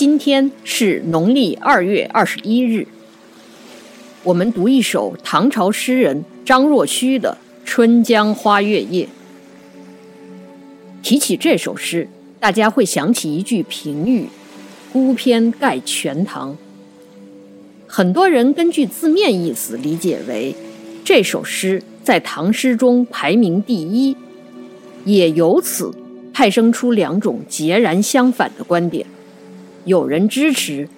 今天是农历二月二十一日。我们读一首唐朝诗人张若虚的《春江花月夜》。提起这首诗，大家会想起一句评语：“孤篇盖全唐。”很多人根据字面意思理解为这首诗在唐诗中排名第一，也由此派生出两种截然相反的观点。有人支持，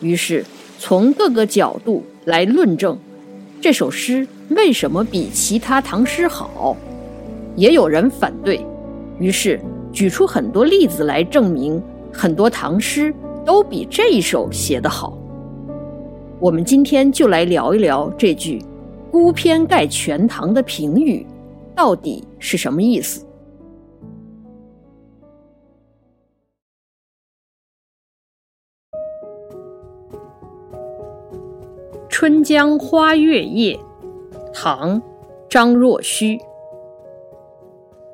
于是从各个角度来论证这首诗为什么比其他唐诗好；也有人反对，于是举出很多例子来证明很多唐诗都比这一首写得好。我们今天就来聊一聊这句“孤篇盖全唐”的评语到底是什么意思。《春江花月夜》唐·张若虚。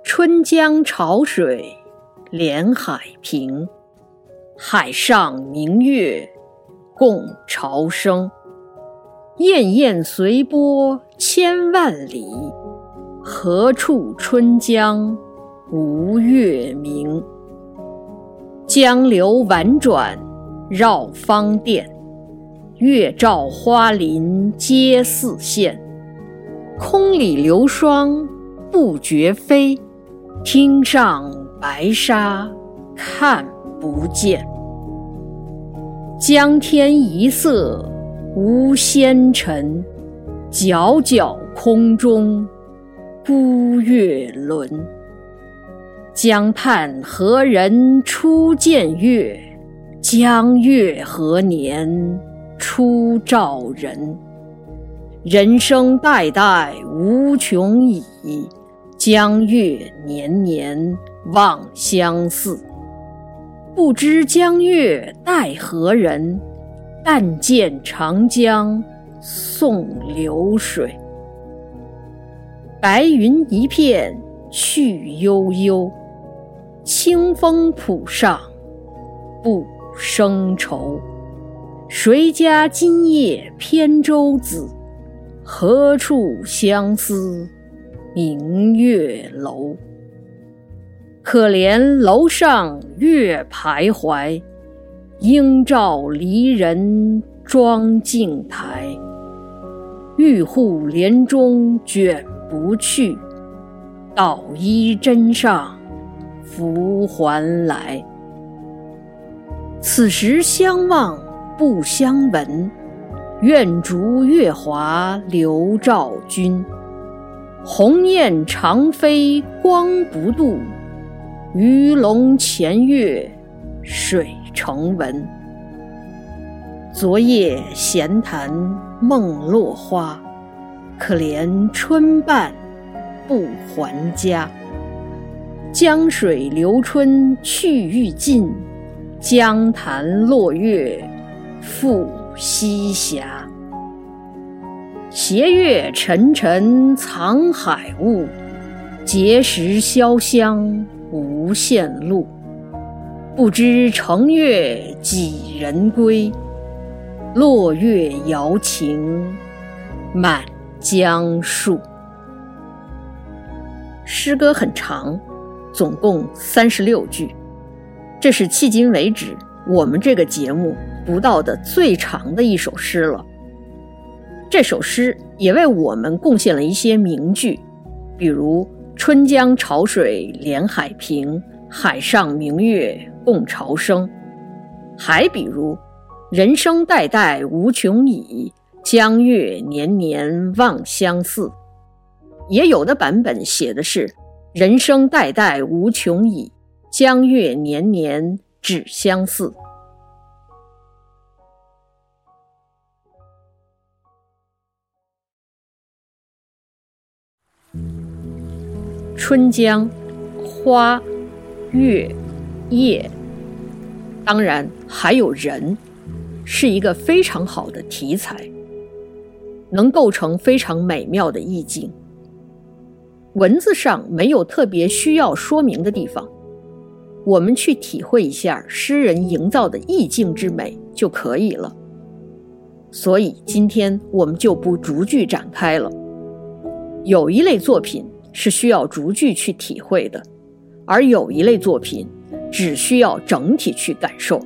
春江潮水连海平，海上明月共潮生。滟滟随波千万里，何处春江无月明？江流宛转绕芳甸。月照花林皆似霰，空里流霜不觉飞，汀上白沙看不见。江天一色无纤尘，皎皎空中孤月轮。江畔何人初见月？江月何年？初照人，人生代代无穷已，江月年年望相似。不知江月待何人？但见长江送流水。白云一片去悠悠，清风浦上不胜愁。谁家今夜扁舟子？何处相思明月楼？可怜楼上月徘徊，应照离人妆镜台。玉户帘中卷不去，捣衣砧上拂还来。此时相望。不相闻，愿逐月华流照君。鸿雁长飞光不度，鱼龙潜跃水成文。昨夜闲谈梦落花，可怜春半不还家。江水流春去欲尽，江潭落月。复西斜，斜月沉沉藏海雾，碣石潇湘无限路。不知乘月几人归？落月摇情满江树。诗歌很长，总共三十六句，这是迄今为止我们这个节目。读到的最长的一首诗了。这首诗也为我们贡献了一些名句，比如“春江潮水连海平，海上明月共潮生”，还比如“人生代代无穷已，江月年年望相似”。也有的版本写的是“人生代代无穷已，江月年年只相似”。春江、花、月、夜，当然还有人，是一个非常好的题材，能构成非常美妙的意境。文字上没有特别需要说明的地方，我们去体会一下诗人营造的意境之美就可以了。所以今天我们就不逐句展开了。有一类作品是需要逐句去体会的，而有一类作品只需要整体去感受。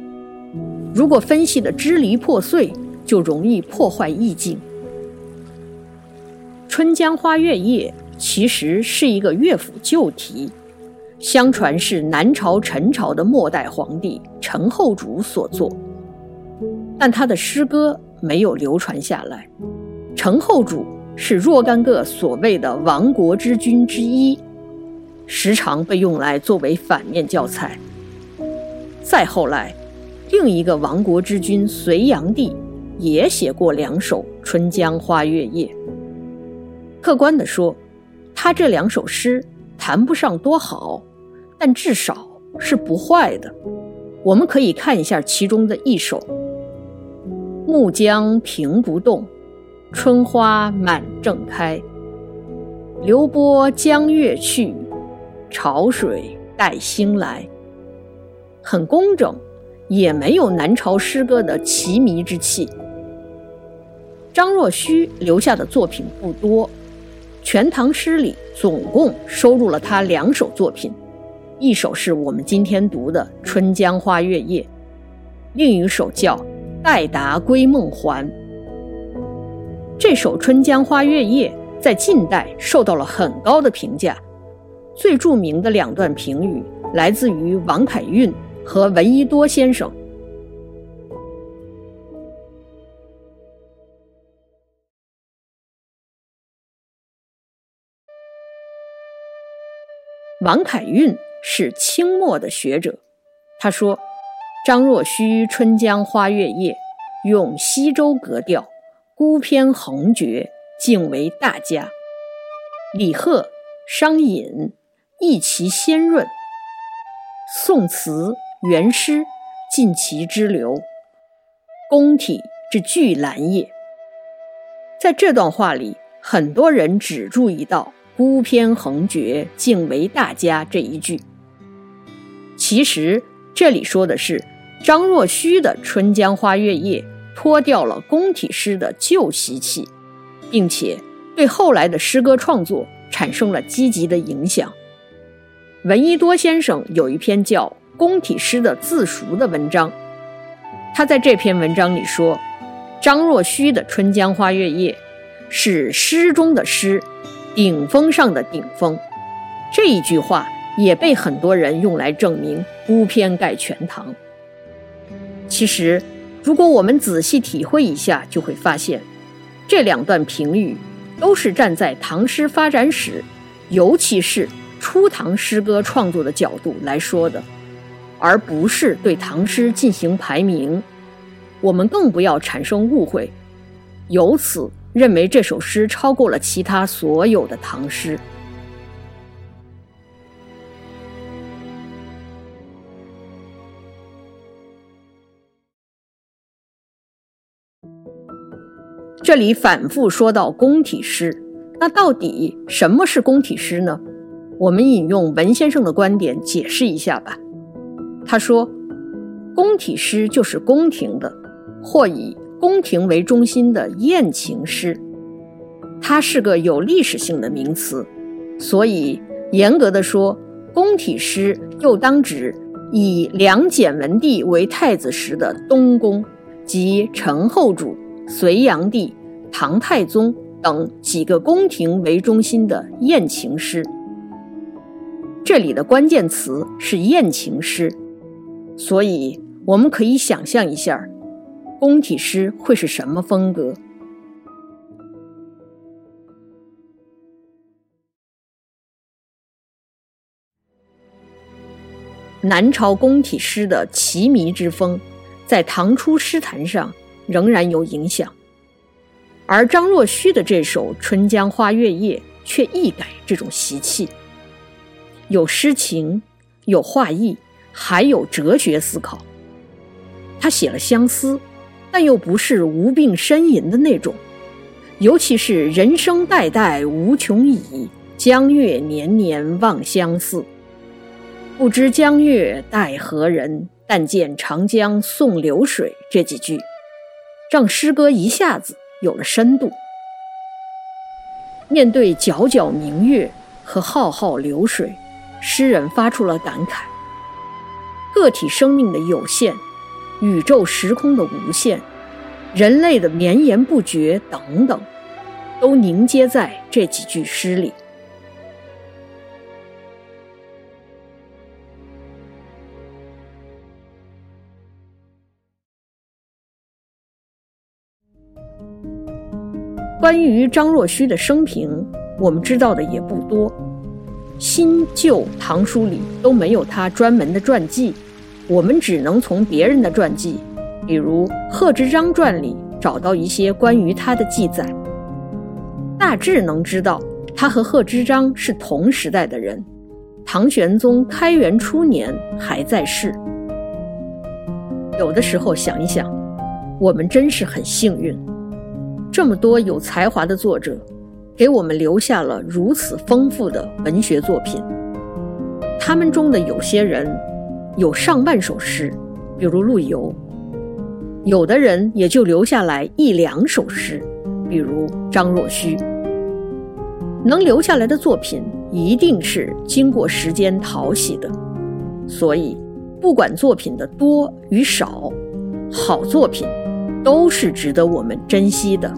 如果分析的支离破碎，就容易破坏意境。《春江花月夜》其实是一个乐府旧题。相传是南朝陈朝的末代皇帝陈后主所作，但他的诗歌没有流传下来。陈后主是若干个所谓的亡国之君之一，时常被用来作为反面教材。再后来，另一个亡国之君隋炀帝也写过两首《春江花月夜》。客观地说，他这两首诗谈不上多好。但至少是不坏的。我们可以看一下其中的一首：“暮江平不动，春花满正开。流波江月去，潮水带星来。”很工整，也没有南朝诗歌的奇迷之气。张若虚留下的作品不多，《全唐诗》里总共收录了他两首作品。一首是我们今天读的《春江花月夜》，另一首叫《待答归梦还》。这首《春江花月夜》在近代受到了很高的评价，最著名的两段评语来自于王凯运和闻一多先生。王凯运。是清末的学者，他说：“张若虚《春江花月夜》用西周格调，孤篇横绝，竟为大家。李贺、商隐意其鲜润，宋词元诗尽其之流，宫体之巨兰也。”在这段话里，很多人只注意到“孤篇横绝，竟为大家”这一句。其实这里说的是张若虚的《春江花月夜》脱掉了宫体诗的旧习气，并且对后来的诗歌创作产生了积极的影响。闻一多先生有一篇叫《宫体诗的自赎》的文章，他在这篇文章里说，张若虚的《春江花月夜》是诗中的诗，顶峰上的顶峰。这一句话。也被很多人用来证明“孤篇盖全唐”。其实，如果我们仔细体会一下，就会发现，这两段评语都是站在唐诗发展史，尤其是初唐诗歌创作的角度来说的，而不是对唐诗进行排名。我们更不要产生误会，由此认为这首诗超过了其他所有的唐诗。这里反复说到宫体诗，那到底什么是宫体诗呢？我们引用文先生的观点解释一下吧。他说，宫体诗就是宫廷的，或以宫廷为中心的艳情诗。它是个有历史性的名词，所以严格的说，宫体诗又当指以梁简文帝为太子时的东宫，即陈后主。隋炀帝、唐太宗等几个宫廷为中心的艳情诗，这里的关键词是艳情诗，所以我们可以想象一下，宫体诗会是什么风格？南朝宫体诗的奇迷之风，在唐初诗坛上。仍然有影响，而张若虚的这首《春江花月夜》却一改这种习气，有诗情，有画意，还有哲学思考。他写了相思，但又不是无病呻吟的那种，尤其是“人生代代无穷已，江月年年望相似”，不知江月待何人？但见长江送流水。这几句，让诗歌一下子有了深度。面对皎皎明月和浩浩流水，诗人发出了感慨：个体生命的有限，宇宙时空的无限，人类的绵延不绝，等等，都凝结在这几句诗里。关于张若虚的生平，我们知道的也不多，新旧唐书里都没有他专门的传记，我们只能从别人的传记，比如《贺知章传》里找到一些关于他的记载，大致能知道他和贺知章是同时代的人，唐玄宗开元初年还在世。有的时候想一想，我们真是很幸运。这么多有才华的作者，给我们留下了如此丰富的文学作品。他们中的有些人有上万首诗，比如陆游；有的人也就留下来一两首诗，比如张若虚。能留下来的作品，一定是经过时间淘洗的。所以，不管作品的多与少，好作品。都是值得我们珍惜的。